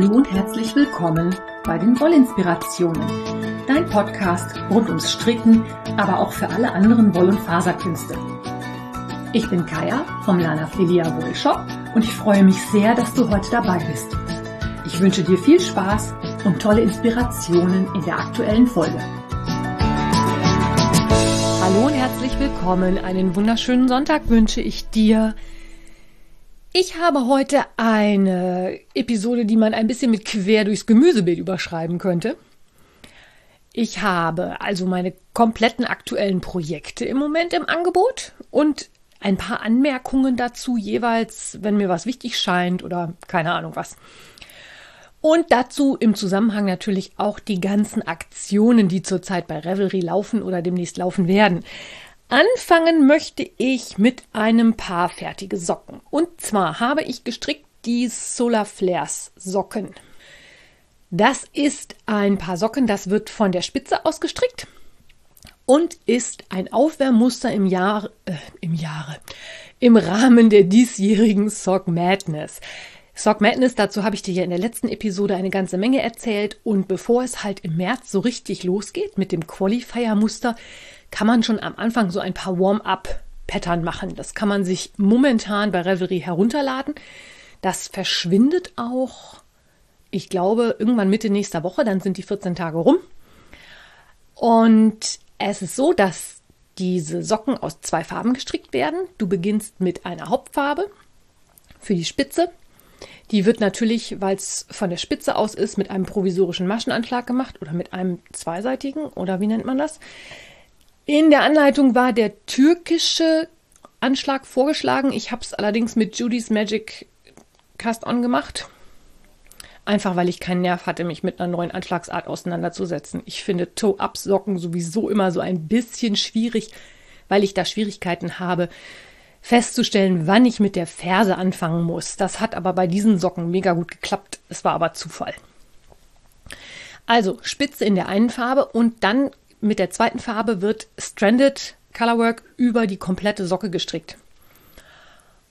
Hallo und herzlich willkommen bei den Wollinspirationen, dein Podcast rund ums Stricken, aber auch für alle anderen Woll- und Faserkünste. Ich bin Kaya vom Lana Filia Wollshop und ich freue mich sehr, dass du heute dabei bist. Ich wünsche dir viel Spaß und tolle Inspirationen in der aktuellen Folge. Hallo und herzlich willkommen. Einen wunderschönen Sonntag wünsche ich dir. Ich habe heute eine Episode, die man ein bisschen mit quer durchs Gemüsebild überschreiben könnte. Ich habe also meine kompletten aktuellen Projekte im Moment im Angebot und ein paar Anmerkungen dazu jeweils, wenn mir was wichtig scheint oder keine Ahnung was. Und dazu im Zusammenhang natürlich auch die ganzen Aktionen, die zurzeit bei Revelry laufen oder demnächst laufen werden. Anfangen möchte ich mit einem Paar fertige Socken. Und zwar habe ich gestrickt die Solar Flares Socken. Das ist ein Paar Socken, das wird von der Spitze aus gestrickt und ist ein Aufwärmmuster im Jahr, äh, im Jahre, im Rahmen der diesjährigen Sock Madness. Sock Madness, dazu habe ich dir ja in der letzten Episode eine ganze Menge erzählt und bevor es halt im März so richtig losgeht mit dem Qualifier-Muster, kann man schon am Anfang so ein paar Warm-up-Pattern machen. Das kann man sich momentan bei Revelry herunterladen. Das verschwindet auch, ich glaube, irgendwann Mitte nächster Woche, dann sind die 14 Tage rum. Und es ist so, dass diese Socken aus zwei Farben gestrickt werden. Du beginnst mit einer Hauptfarbe für die Spitze. Die wird natürlich, weil es von der Spitze aus ist, mit einem provisorischen Maschenanschlag gemacht oder mit einem zweiseitigen oder wie nennt man das? In der Anleitung war der türkische Anschlag vorgeschlagen. Ich habe es allerdings mit Judy's Magic Cast On gemacht. Einfach weil ich keinen Nerv hatte, mich mit einer neuen Anschlagsart auseinanderzusetzen. Ich finde Toe-Up-Socken sowieso immer so ein bisschen schwierig, weil ich da Schwierigkeiten habe, festzustellen, wann ich mit der Ferse anfangen muss. Das hat aber bei diesen Socken mega gut geklappt. Es war aber Zufall. Also Spitze in der einen Farbe und dann mit der zweiten Farbe wird Stranded Colorwork über die komplette Socke gestrickt.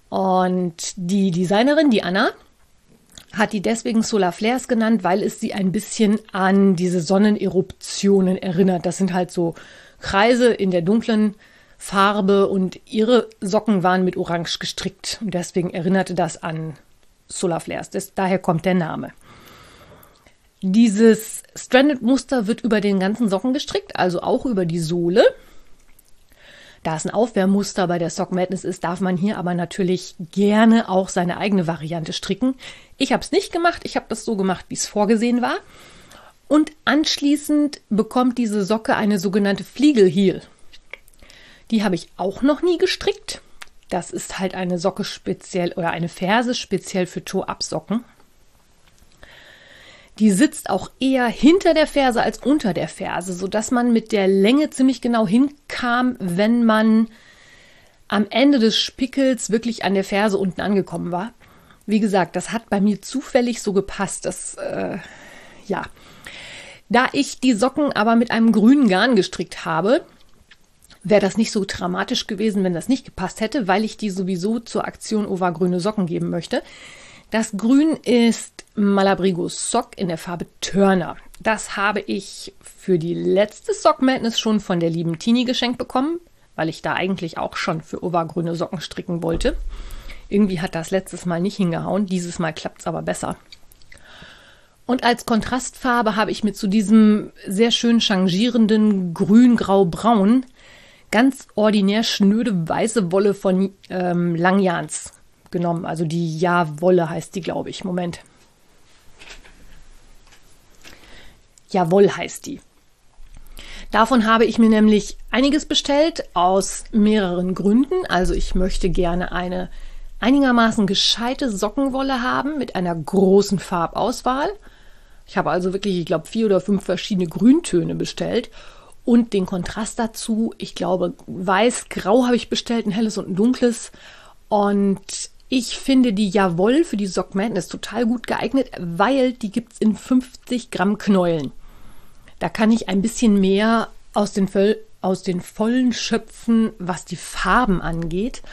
Und die Designerin, die Anna, hat die deswegen Solar Flares genannt, weil es sie ein bisschen an diese Sonneneruptionen erinnert. Das sind halt so Kreise in der dunklen Farbe und ihre Socken waren mit Orange gestrickt. Und deswegen erinnerte das an Solar Flares. Das, daher kommt der Name. Dieses Stranded-Muster wird über den ganzen Socken gestrickt, also auch über die Sohle. Da es ein Aufwärmmuster bei der Sock Madness ist, darf man hier aber natürlich gerne auch seine eigene Variante stricken. Ich habe es nicht gemacht, ich habe das so gemacht, wie es vorgesehen war. Und anschließend bekommt diese Socke eine sogenannte Fliegelheel. Die habe ich auch noch nie gestrickt. Das ist halt eine Socke speziell oder eine Ferse speziell für Toe-Up-Socken. Die sitzt auch eher hinter der Ferse als unter der Ferse, sodass man mit der Länge ziemlich genau hinkam, wenn man am Ende des Spickels wirklich an der Ferse unten angekommen war. Wie gesagt, das hat bei mir zufällig so gepasst. Das, äh, ja. Da ich die Socken aber mit einem grünen Garn gestrickt habe, wäre das nicht so dramatisch gewesen, wenn das nicht gepasst hätte, weil ich die sowieso zur Aktion Ova grüne Socken geben möchte. Das Grün ist Malabrigo Sock in der Farbe Turner. Das habe ich für die letzte Sock Madness schon von der lieben Tini geschenkt bekommen, weil ich da eigentlich auch schon für obergrüne Socken stricken wollte. Irgendwie hat das letztes Mal nicht hingehauen, dieses Mal klappt es aber besser. Und als Kontrastfarbe habe ich mir zu diesem sehr schön changierenden grün-grau-braun ganz ordinär schnöde weiße Wolle von ähm, Langjans genommen. Also die Ja-Wolle heißt die, glaube ich. Moment. Jawoll heißt die. Davon habe ich mir nämlich einiges bestellt aus mehreren Gründen. Also ich möchte gerne eine einigermaßen gescheite Sockenwolle haben mit einer großen Farbauswahl. Ich habe also wirklich, ich glaube, vier oder fünf verschiedene Grüntöne bestellt. Und den Kontrast dazu, ich glaube, weiß-grau habe ich bestellt, ein helles und ein dunkles. Und ich finde die Jawoll für die Sock Madness total gut geeignet, weil die gibt es in 50 Gramm Knäulen. Da kann ich ein bisschen mehr aus den, aus den vollen schöpfen, was die Farben angeht.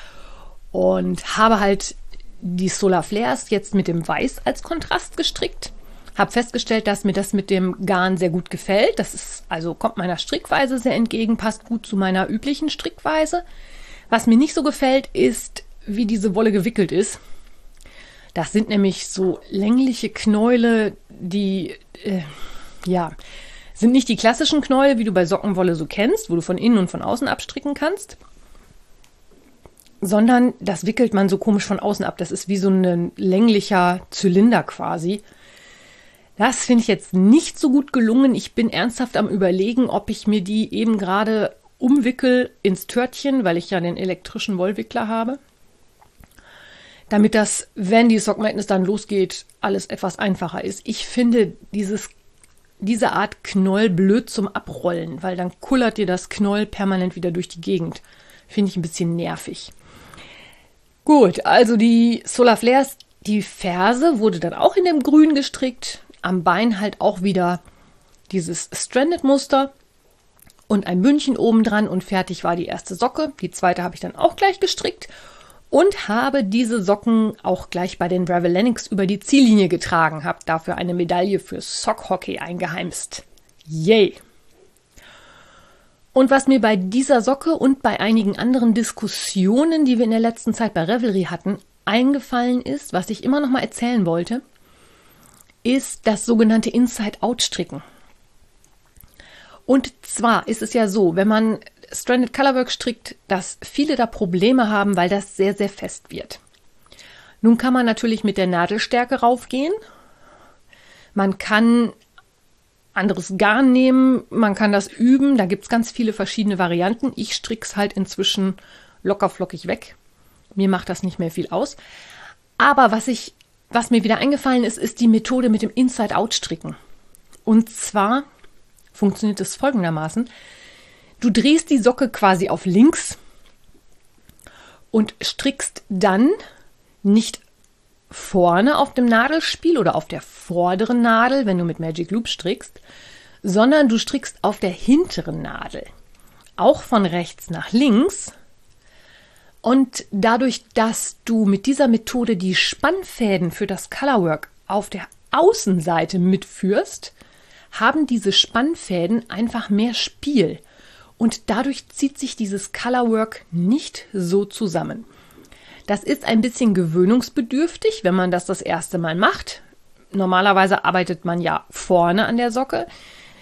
Und habe halt die Solar Flares jetzt mit dem Weiß als Kontrast gestrickt. Habe festgestellt, dass mir das mit dem Garn sehr gut gefällt. Das ist also kommt meiner Strickweise sehr entgegen, passt gut zu meiner üblichen Strickweise. Was mir nicht so gefällt, ist, wie diese Wolle gewickelt ist. Das sind nämlich so längliche Knäule, die äh, ja sind nicht die klassischen Knäule, wie du bei Sockenwolle so kennst, wo du von innen und von außen abstricken kannst, sondern das wickelt man so komisch von außen ab. Das ist wie so ein länglicher Zylinder quasi. Das finde ich jetzt nicht so gut gelungen. Ich bin ernsthaft am Überlegen, ob ich mir die eben gerade umwickel ins Törtchen, weil ich ja den elektrischen Wollwickler habe. Damit das, wenn die Sock Madness dann losgeht, alles etwas einfacher ist. Ich finde dieses, diese Art Knoll blöd zum Abrollen, weil dann kullert dir das Knoll permanent wieder durch die Gegend. Finde ich ein bisschen nervig. Gut, also die Solar Flares, die Ferse wurde dann auch in dem Grün gestrickt am Bein halt auch wieder dieses Stranded-Muster und ein Bündchen oben dran und fertig war die erste Socke. Die zweite habe ich dann auch gleich gestrickt und habe diese Socken auch gleich bei den Gravel Lennox über die Ziellinie getragen, habe dafür eine Medaille für Sockhockey eingeheimst. Yay! Und was mir bei dieser Socke und bei einigen anderen Diskussionen, die wir in der letzten Zeit bei Revelry hatten, eingefallen ist, was ich immer noch mal erzählen wollte, ist das sogenannte Inside-Out-Stricken. Und zwar ist es ja so, wenn man Stranded Colorwork strickt, dass viele da Probleme haben, weil das sehr, sehr fest wird. Nun kann man natürlich mit der Nadelstärke raufgehen. Man kann anderes Garn nehmen, man kann das üben, da gibt es ganz viele verschiedene Varianten. Ich stricke es halt inzwischen lockerflockig weg. Mir macht das nicht mehr viel aus. Aber was ich was mir wieder eingefallen ist, ist die Methode mit dem Inside-Out-Stricken. Und zwar funktioniert es folgendermaßen. Du drehst die Socke quasi auf links und strickst dann nicht vorne auf dem Nadelspiel oder auf der vorderen Nadel, wenn du mit Magic Loop strickst, sondern du strickst auf der hinteren Nadel. Auch von rechts nach links und dadurch, dass du mit dieser Methode die Spannfäden für das Colorwork auf der Außenseite mitführst, haben diese Spannfäden einfach mehr Spiel. Und dadurch zieht sich dieses Colorwork nicht so zusammen. Das ist ein bisschen gewöhnungsbedürftig, wenn man das das erste Mal macht. Normalerweise arbeitet man ja vorne an der Socke.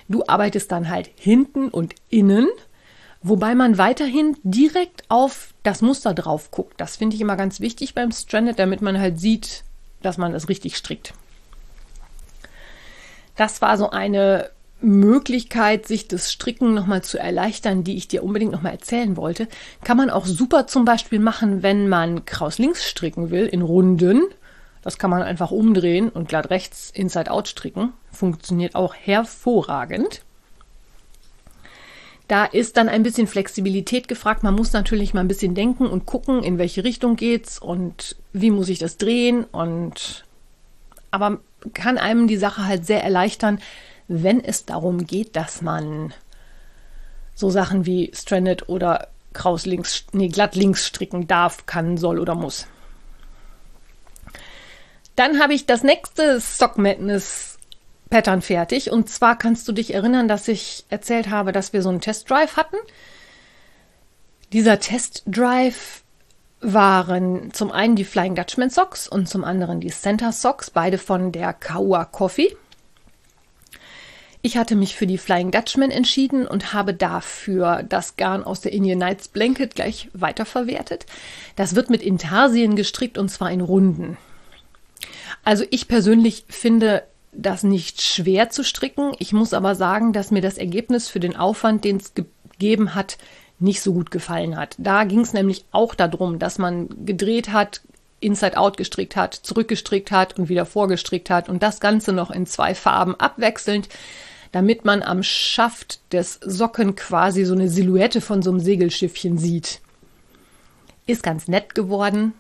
Du arbeitest dann halt hinten und innen Wobei man weiterhin direkt auf das Muster drauf guckt. Das finde ich immer ganz wichtig beim Stranded, damit man halt sieht, dass man das richtig strickt. Das war so eine Möglichkeit, sich das Stricken nochmal zu erleichtern, die ich dir unbedingt nochmal erzählen wollte. Kann man auch super zum Beispiel machen, wenn man kraus links stricken will, in Runden. Das kann man einfach umdrehen und glatt rechts inside out stricken. Funktioniert auch hervorragend. Da ist dann ein bisschen Flexibilität gefragt. Man muss natürlich mal ein bisschen denken und gucken, in welche Richtung geht's und wie muss ich das drehen und aber kann einem die Sache halt sehr erleichtern, wenn es darum geht, dass man so Sachen wie Stranded oder Kraus links, nee, glatt links stricken darf, kann, soll oder muss. Dann habe ich das nächste Sock Madness Pattern fertig. Und zwar kannst du dich erinnern, dass ich erzählt habe, dass wir so einen Testdrive hatten. Dieser Testdrive waren zum einen die Flying Dutchman Socks und zum anderen die Center Socks, beide von der Kaua Coffee. Ich hatte mich für die Flying Dutchman entschieden und habe dafür das Garn aus der Indian Nights Blanket gleich weiterverwertet. Das wird mit Intarsien gestrickt und zwar in Runden. Also ich persönlich finde das nicht schwer zu stricken. Ich muss aber sagen, dass mir das Ergebnis für den Aufwand, den es gegeben hat, nicht so gut gefallen hat. Da ging es nämlich auch darum, dass man gedreht hat, Inside Out gestrickt hat, zurückgestrickt hat und wieder vorgestrickt hat und das Ganze noch in zwei Farben abwechselnd, damit man am Schaft des Socken quasi so eine Silhouette von so einem Segelschiffchen sieht. Ist ganz nett geworden.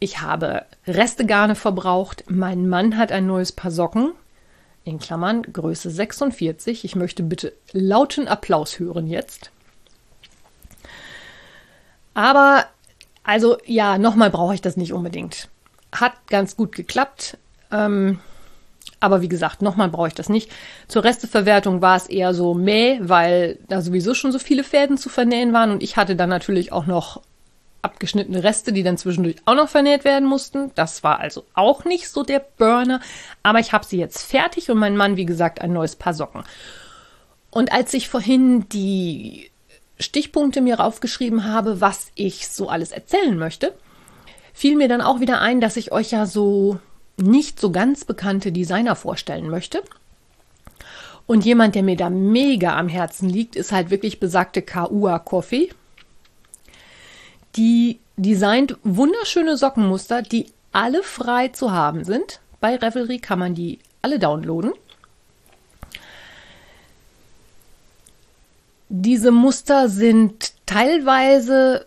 Ich habe Restegarne verbraucht. Mein Mann hat ein neues Paar Socken in Klammern Größe 46. Ich möchte bitte lauten Applaus hören jetzt. Aber, also ja, nochmal brauche ich das nicht unbedingt. Hat ganz gut geklappt. Ähm, Aber wie gesagt, nochmal brauche ich das nicht. Zur Resteverwertung war es eher so meh, weil da sowieso schon so viele Fäden zu vernähen waren und ich hatte dann natürlich auch noch abgeschnittene Reste, die dann zwischendurch auch noch vernäht werden mussten. Das war also auch nicht so der Burner, aber ich habe sie jetzt fertig und mein Mann, wie gesagt, ein neues Paar Socken. Und als ich vorhin die Stichpunkte mir raufgeschrieben habe, was ich so alles erzählen möchte, fiel mir dann auch wieder ein, dass ich euch ja so nicht so ganz bekannte Designer vorstellen möchte. Und jemand, der mir da mega am Herzen liegt, ist halt wirklich besagte Kaua Coffee. Die designt wunderschöne Sockenmuster, die alle frei zu haben sind. Bei Revelry kann man die alle downloaden. Diese Muster sind teilweise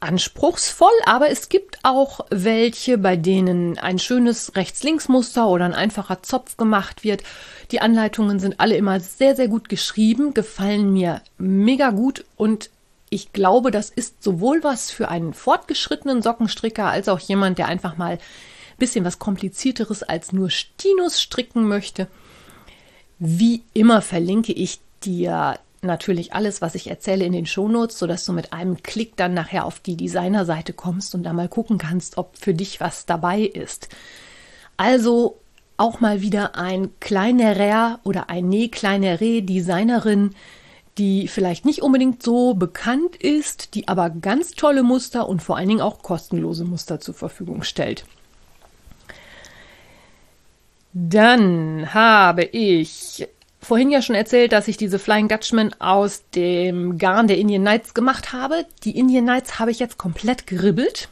anspruchsvoll, aber es gibt auch welche, bei denen ein schönes Rechts-Links-Muster oder ein einfacher Zopf gemacht wird. Die Anleitungen sind alle immer sehr, sehr gut geschrieben, gefallen mir mega gut und ich glaube, das ist sowohl was für einen fortgeschrittenen Sockenstricker als auch jemand, der einfach mal ein bisschen was komplizierteres als nur Stinus stricken möchte. Wie immer verlinke ich dir natürlich alles, was ich erzähle, in den Shownotes, sodass du mit einem Klick dann nachher auf die Designerseite kommst und da mal gucken kannst, ob für dich was dabei ist. Also auch mal wieder ein kleinerer oder eine kleinere Designerin, die vielleicht nicht unbedingt so bekannt ist, die aber ganz tolle Muster und vor allen Dingen auch kostenlose Muster zur Verfügung stellt. Dann habe ich vorhin ja schon erzählt, dass ich diese Flying Dutchman aus dem Garn der Indian Nights gemacht habe. Die Indian Nights habe ich jetzt komplett geribbelt.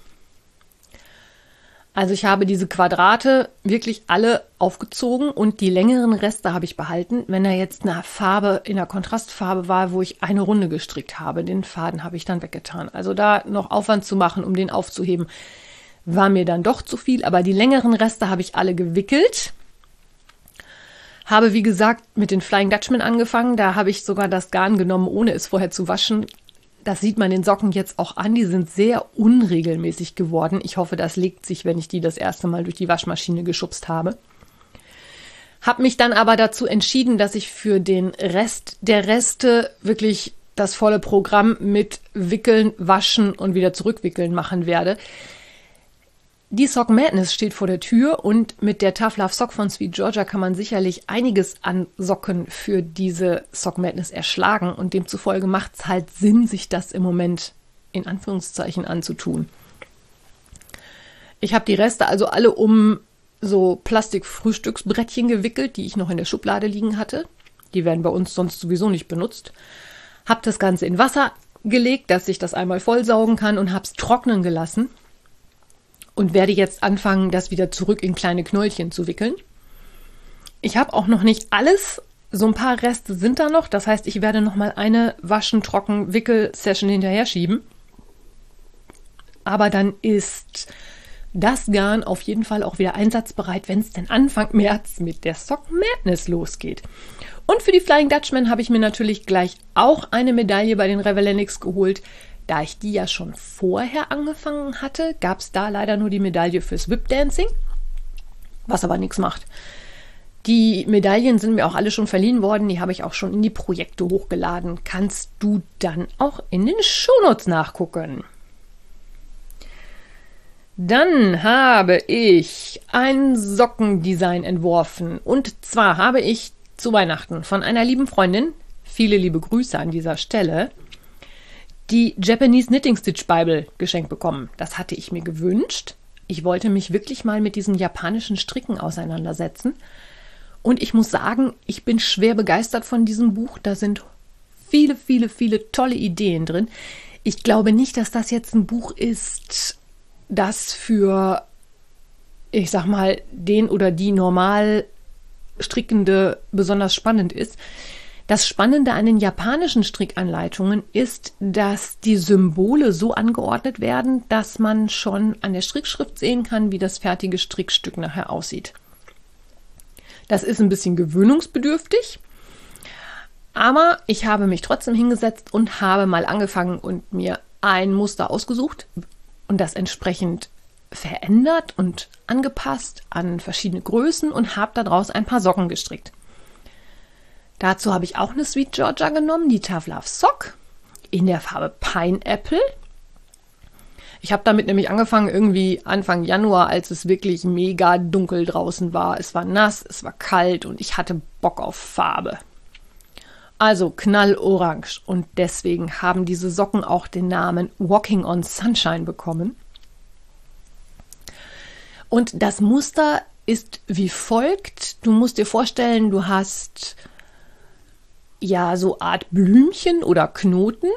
Also ich habe diese Quadrate wirklich alle aufgezogen und die längeren Reste habe ich behalten. Wenn er jetzt eine Farbe in der Kontrastfarbe war, wo ich eine Runde gestrickt habe, den Faden habe ich dann weggetan. Also da noch Aufwand zu machen, um den aufzuheben, war mir dann doch zu viel. Aber die längeren Reste habe ich alle gewickelt habe, wie gesagt, mit den Flying Dutchman angefangen. Da habe ich sogar das Garn genommen, ohne es vorher zu waschen. Das sieht man den Socken jetzt auch an. Die sind sehr unregelmäßig geworden. Ich hoffe, das legt sich, wenn ich die das erste Mal durch die Waschmaschine geschubst habe. Hab mich dann aber dazu entschieden, dass ich für den Rest der Reste wirklich das volle Programm mit Wickeln, Waschen und wieder zurückwickeln machen werde. Die Sock Madness steht vor der Tür und mit der Tough Love Sock von Sweet Georgia kann man sicherlich einiges an Socken für diese Sock Madness erschlagen und demzufolge macht es halt Sinn, sich das im Moment in Anführungszeichen anzutun. Ich habe die Reste also alle um so Plastik-Frühstücksbrettchen gewickelt, die ich noch in der Schublade liegen hatte. Die werden bei uns sonst sowieso nicht benutzt. Hab das Ganze in Wasser gelegt, dass ich das einmal vollsaugen kann und hab's trocknen gelassen und werde jetzt anfangen, das wieder zurück in kleine Knäulchen zu wickeln. Ich habe auch noch nicht alles. So ein paar Reste sind da noch. Das heißt, ich werde noch mal eine Waschen, Trocken, Wickel-Session hinterher schieben. Aber dann ist das Garn auf jeden Fall auch wieder einsatzbereit, wenn es denn Anfang März mit der Sock Madness losgeht. Und für die Flying Dutchman habe ich mir natürlich gleich auch eine Medaille bei den Revelenics geholt. Da ich die ja schon vorher angefangen hatte, gab es da leider nur die Medaille fürs Whip Dancing, was aber nichts macht. Die Medaillen sind mir auch alle schon verliehen worden, die habe ich auch schon in die Projekte hochgeladen. Kannst du dann auch in den Shownotes nachgucken. Dann habe ich ein Sockendesign entworfen. Und zwar habe ich zu Weihnachten von einer lieben Freundin, viele liebe Grüße an dieser Stelle, die Japanese Knitting Stitch Bible geschenkt bekommen. Das hatte ich mir gewünscht. Ich wollte mich wirklich mal mit diesen japanischen Stricken auseinandersetzen. Und ich muss sagen, ich bin schwer begeistert von diesem Buch. Da sind viele, viele, viele tolle Ideen drin. Ich glaube nicht, dass das jetzt ein Buch ist, das für, ich sag mal, den oder die normal Strickende besonders spannend ist. Das Spannende an den japanischen Strickanleitungen ist, dass die Symbole so angeordnet werden, dass man schon an der Strickschrift sehen kann, wie das fertige Strickstück nachher aussieht. Das ist ein bisschen gewöhnungsbedürftig, aber ich habe mich trotzdem hingesetzt und habe mal angefangen und mir ein Muster ausgesucht und das entsprechend verändert und angepasst an verschiedene Größen und habe daraus ein paar Socken gestrickt. Dazu habe ich auch eine Sweet Georgia genommen, die Love Sock in der Farbe Pineapple. Ich habe damit nämlich angefangen irgendwie Anfang Januar, als es wirklich mega dunkel draußen war. Es war nass, es war kalt und ich hatte Bock auf Farbe. Also knallorange und deswegen haben diese Socken auch den Namen Walking on Sunshine bekommen. Und das Muster ist wie folgt. Du musst dir vorstellen, du hast ja so Art Blümchen oder Knoten,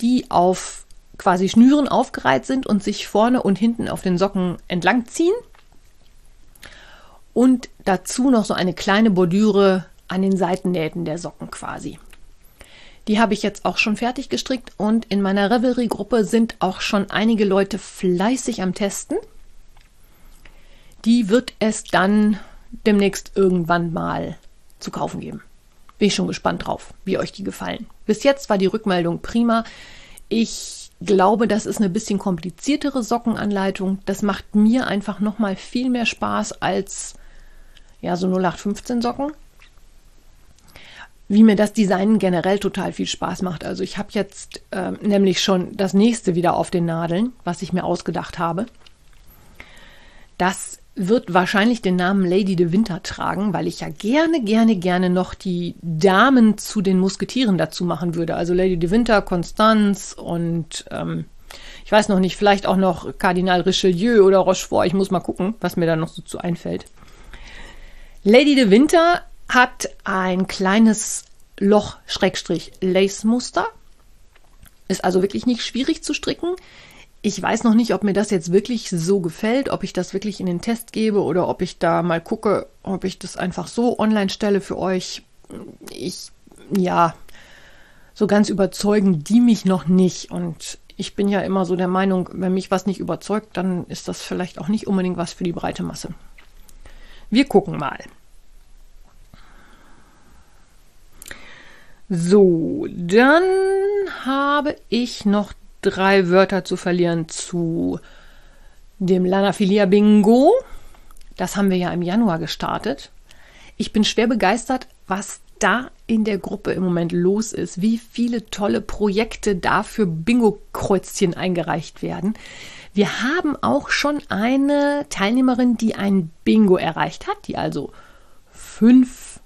die auf quasi Schnüren aufgereiht sind und sich vorne und hinten auf den Socken entlang ziehen. Und dazu noch so eine kleine Bordüre an den Seitennähten der Socken quasi. Die habe ich jetzt auch schon fertig gestrickt und in meiner Revelry-Gruppe sind auch schon einige Leute fleißig am Testen. Die wird es dann demnächst irgendwann mal zu kaufen geben. Bin ich schon gespannt drauf, wie euch die gefallen. Bis jetzt war die Rückmeldung prima. Ich glaube, das ist eine bisschen kompliziertere Sockenanleitung. Das macht mir einfach noch mal viel mehr Spaß als ja so 0815 Socken wie mir das Design generell total viel Spaß macht. Also ich habe jetzt äh, nämlich schon das nächste wieder auf den Nadeln, was ich mir ausgedacht habe. Das wird wahrscheinlich den Namen Lady de Winter tragen, weil ich ja gerne, gerne, gerne noch die Damen zu den Musketieren dazu machen würde. Also Lady de Winter, Constance und ähm, ich weiß noch nicht, vielleicht auch noch Kardinal Richelieu oder Rochefort. Ich muss mal gucken, was mir da noch so zu einfällt. Lady de Winter hat ein kleines Loch-Lace-Muster. Ist also wirklich nicht schwierig zu stricken. Ich weiß noch nicht, ob mir das jetzt wirklich so gefällt, ob ich das wirklich in den Test gebe oder ob ich da mal gucke, ob ich das einfach so online stelle für euch. Ich, ja, so ganz überzeugen die mich noch nicht. Und ich bin ja immer so der Meinung, wenn mich was nicht überzeugt, dann ist das vielleicht auch nicht unbedingt was für die breite Masse. Wir gucken mal. So, dann habe ich noch drei Wörter zu verlieren zu dem Lanafilia Bingo. Das haben wir ja im Januar gestartet. Ich bin schwer begeistert, was da in der Gruppe im Moment los ist, wie viele tolle Projekte da für Bingo-Kreuzchen eingereicht werden. Wir haben auch schon eine Teilnehmerin, die ein Bingo erreicht hat, die also fünf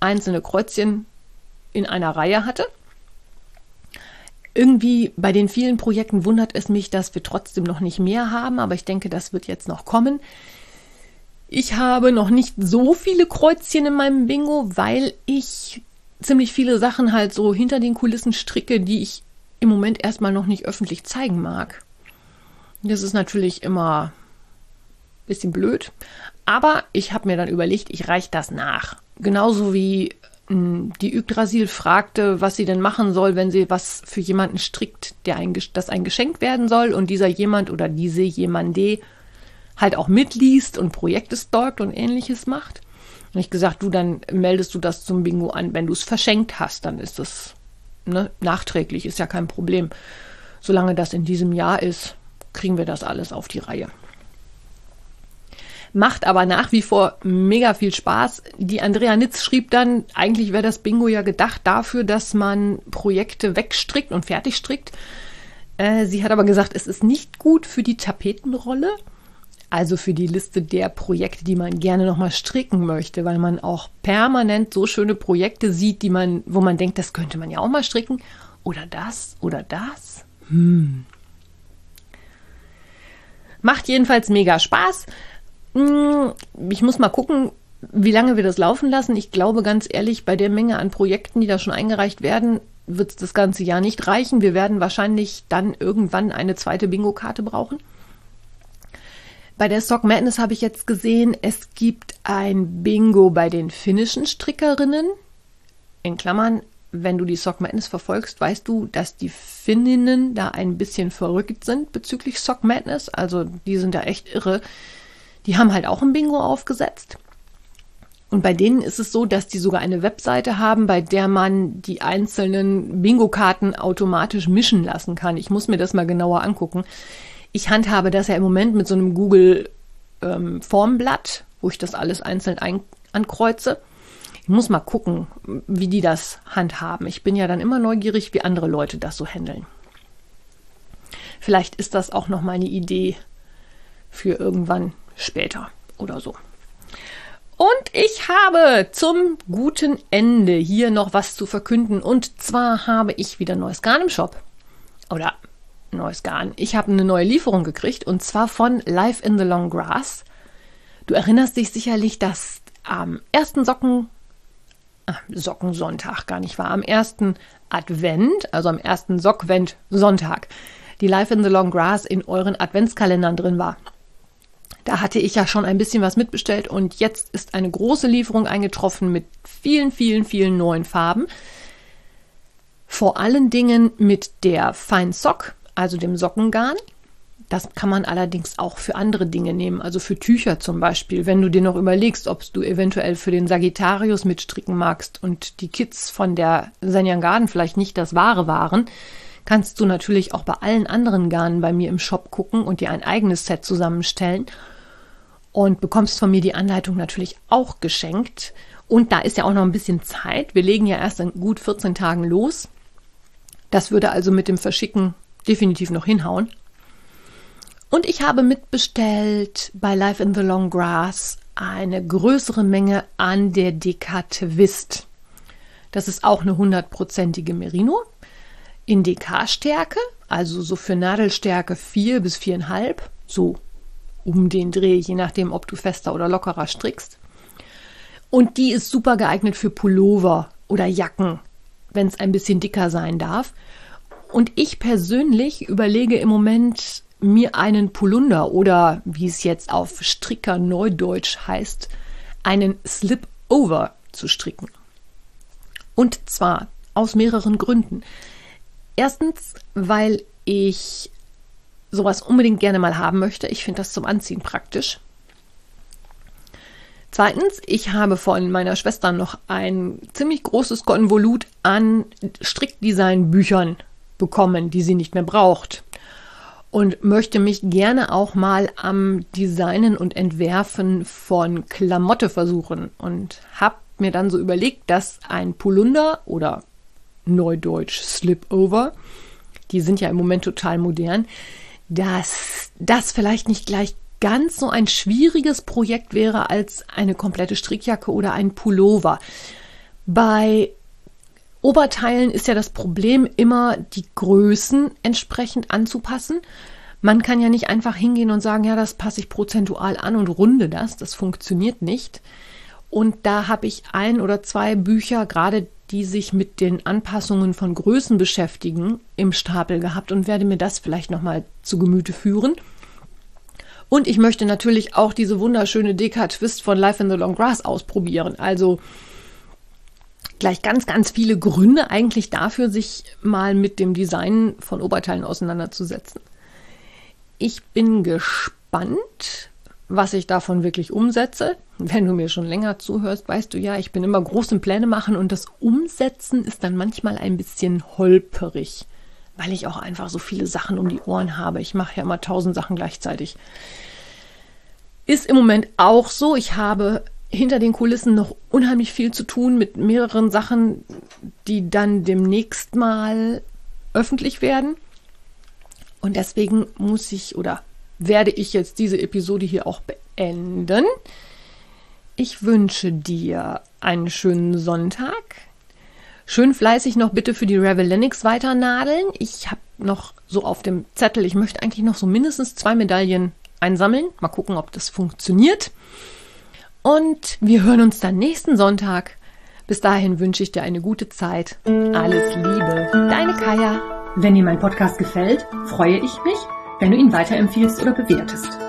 einzelne Kreuzchen in einer Reihe hatte. Irgendwie bei den vielen Projekten wundert es mich, dass wir trotzdem noch nicht mehr haben, aber ich denke, das wird jetzt noch kommen. Ich habe noch nicht so viele Kreuzchen in meinem Bingo, weil ich ziemlich viele Sachen halt so hinter den Kulissen stricke, die ich im Moment erstmal noch nicht öffentlich zeigen mag. Das ist natürlich immer ein bisschen blöd, aber ich habe mir dann überlegt, ich reiche das nach. Genauso wie die Yggdrasil fragte, was sie denn machen soll, wenn sie was für jemanden strickt, der ein, das ein Geschenk werden soll und dieser jemand oder diese jemande halt auch mitliest und Projekte stalkt und ähnliches macht. Und ich gesagt, du, dann meldest du das zum Bingo an. Wenn du es verschenkt hast, dann ist das ne, nachträglich, ist ja kein Problem. Solange das in diesem Jahr ist, kriegen wir das alles auf die Reihe macht aber nach wie vor mega viel Spaß. Die Andrea Nitz schrieb dann, eigentlich wäre das Bingo ja gedacht dafür, dass man Projekte wegstrickt und fertig strickt. Äh, sie hat aber gesagt, es ist nicht gut für die Tapetenrolle, also für die Liste der Projekte, die man gerne nochmal stricken möchte, weil man auch permanent so schöne Projekte sieht, die man, wo man denkt, das könnte man ja auch mal stricken. Oder das oder das. Hm. Macht jedenfalls mega Spaß. Hm, ich muss mal gucken, wie lange wir das laufen lassen. Ich glaube ganz ehrlich, bei der Menge an Projekten, die da schon eingereicht werden, wird es das ganze Jahr nicht reichen. Wir werden wahrscheinlich dann irgendwann eine zweite Bingo-Karte brauchen. Bei der Stock Madness habe ich jetzt gesehen, es gibt ein Bingo bei den finnischen Strickerinnen. In Klammern, wenn du die Sock Madness verfolgst, weißt du, dass die Finninnen da ein bisschen verrückt sind bezüglich Sock Madness. Also die sind da echt irre. Die haben halt auch ein Bingo aufgesetzt. Und bei denen ist es so, dass die sogar eine Webseite haben, bei der man die einzelnen Bingo-Karten automatisch mischen lassen kann. Ich muss mir das mal genauer angucken. Ich handhabe das ja im Moment mit so einem Google ähm, Formblatt, wo ich das alles einzeln ein ankreuze. Ich muss mal gucken, wie die das handhaben. Ich bin ja dann immer neugierig, wie andere Leute das so handeln. Vielleicht ist das auch noch mal eine Idee für irgendwann später oder so. Und ich habe zum guten Ende hier noch was zu verkünden. Und zwar habe ich wieder neues Garn im Shop. Oder neues Garn. Ich habe eine neue Lieferung gekriegt und zwar von Life in the Long Grass. Du erinnerst dich sicherlich, dass am ersten Socken, äh, Sockensonntag gar nicht war, am ersten Advent, also am ersten Sockwend Sonntag, die Life in the Long Grass in euren Adventskalendern drin war. Da hatte ich ja schon ein bisschen was mitbestellt und jetzt ist eine große Lieferung eingetroffen mit vielen, vielen, vielen neuen Farben. Vor allen Dingen mit der Fine Sock, also dem Sockengarn. Das kann man allerdings auch für andere Dinge nehmen, also für Tücher zum Beispiel. Wenn du dir noch überlegst, ob du eventuell für den Sagittarius mitstricken magst und die Kits von der Senjan Garden vielleicht nicht das wahre waren, kannst du natürlich auch bei allen anderen Garnen bei mir im Shop gucken und dir ein eigenes Set zusammenstellen und bekommst von mir die Anleitung natürlich auch geschenkt. Und da ist ja auch noch ein bisschen Zeit. Wir legen ja erst in gut 14 Tagen los. Das würde also mit dem Verschicken definitiv noch hinhauen. Und ich habe mitbestellt bei Life in the Long Grass eine größere Menge an der DK Twist. Das ist auch eine hundertprozentige Merino in DK-Stärke, also so für Nadelstärke 4 bis 4,5, so um den Dreh, je nachdem, ob du fester oder lockerer strickst. Und die ist super geeignet für Pullover oder Jacken, wenn es ein bisschen dicker sein darf. Und ich persönlich überlege im Moment, mir einen Polunder oder wie es jetzt auf Stricker Neudeutsch heißt, einen Slip-Over zu stricken. Und zwar aus mehreren Gründen. Erstens, weil ich sowas unbedingt gerne mal haben möchte. Ich finde das zum Anziehen praktisch. Zweitens, ich habe von meiner Schwester noch ein ziemlich großes Konvolut an Strickdesign-Büchern bekommen, die sie nicht mehr braucht. Und möchte mich gerne auch mal am Designen und Entwerfen von Klamotte versuchen. Und habe mir dann so überlegt, dass ein Polunder oder Neudeutsch Slipover, die sind ja im Moment total modern, dass das vielleicht nicht gleich ganz so ein schwieriges Projekt wäre als eine komplette Strickjacke oder ein Pullover. Bei Oberteilen ist ja das Problem immer, die Größen entsprechend anzupassen. Man kann ja nicht einfach hingehen und sagen, ja, das passe ich prozentual an und runde das. Das funktioniert nicht. Und da habe ich ein oder zwei Bücher, gerade die sich mit den Anpassungen von Größen beschäftigen, im Stapel gehabt und werde mir das vielleicht nochmal zu Gemüte führen. Und ich möchte natürlich auch diese wunderschöne Deka Twist von Life in the Long Grass ausprobieren. Also gleich ganz, ganz viele Gründe eigentlich dafür, sich mal mit dem Design von Oberteilen auseinanderzusetzen. Ich bin gespannt, was ich davon wirklich umsetze. Wenn du mir schon länger zuhörst, weißt du ja, ich bin immer groß im Pläne machen und das Umsetzen ist dann manchmal ein bisschen holperig, weil ich auch einfach so viele Sachen um die Ohren habe. Ich mache ja immer tausend Sachen gleichzeitig. Ist im Moment auch so. Ich habe hinter den Kulissen noch unheimlich viel zu tun mit mehreren Sachen, die dann demnächst mal öffentlich werden. Und deswegen muss ich oder werde ich jetzt diese Episode hier auch beenden. Ich wünsche dir einen schönen Sonntag. Schön fleißig noch bitte für die Revelenix weiter nadeln. Ich habe noch so auf dem Zettel, ich möchte eigentlich noch so mindestens zwei Medaillen einsammeln. Mal gucken, ob das funktioniert. Und wir hören uns dann nächsten Sonntag. Bis dahin wünsche ich dir eine gute Zeit. Alles Liebe. Deine Kaya. Wenn dir mein Podcast gefällt, freue ich mich wenn du ihn weiterempfiehlst oder bewertest.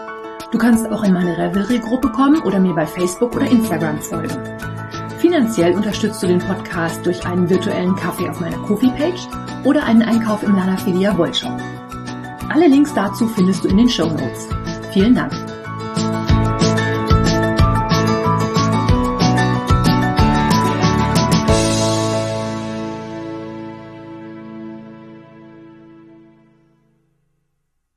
Du kannst auch in meine Revelry-Gruppe kommen oder mir bei Facebook oder Instagram folgen. Finanziell unterstützt du den Podcast durch einen virtuellen Kaffee auf meiner Kofi-Page oder einen Einkauf im Lana Filia Wollshop. Alle Links dazu findest du in den Show Notes. Vielen Dank.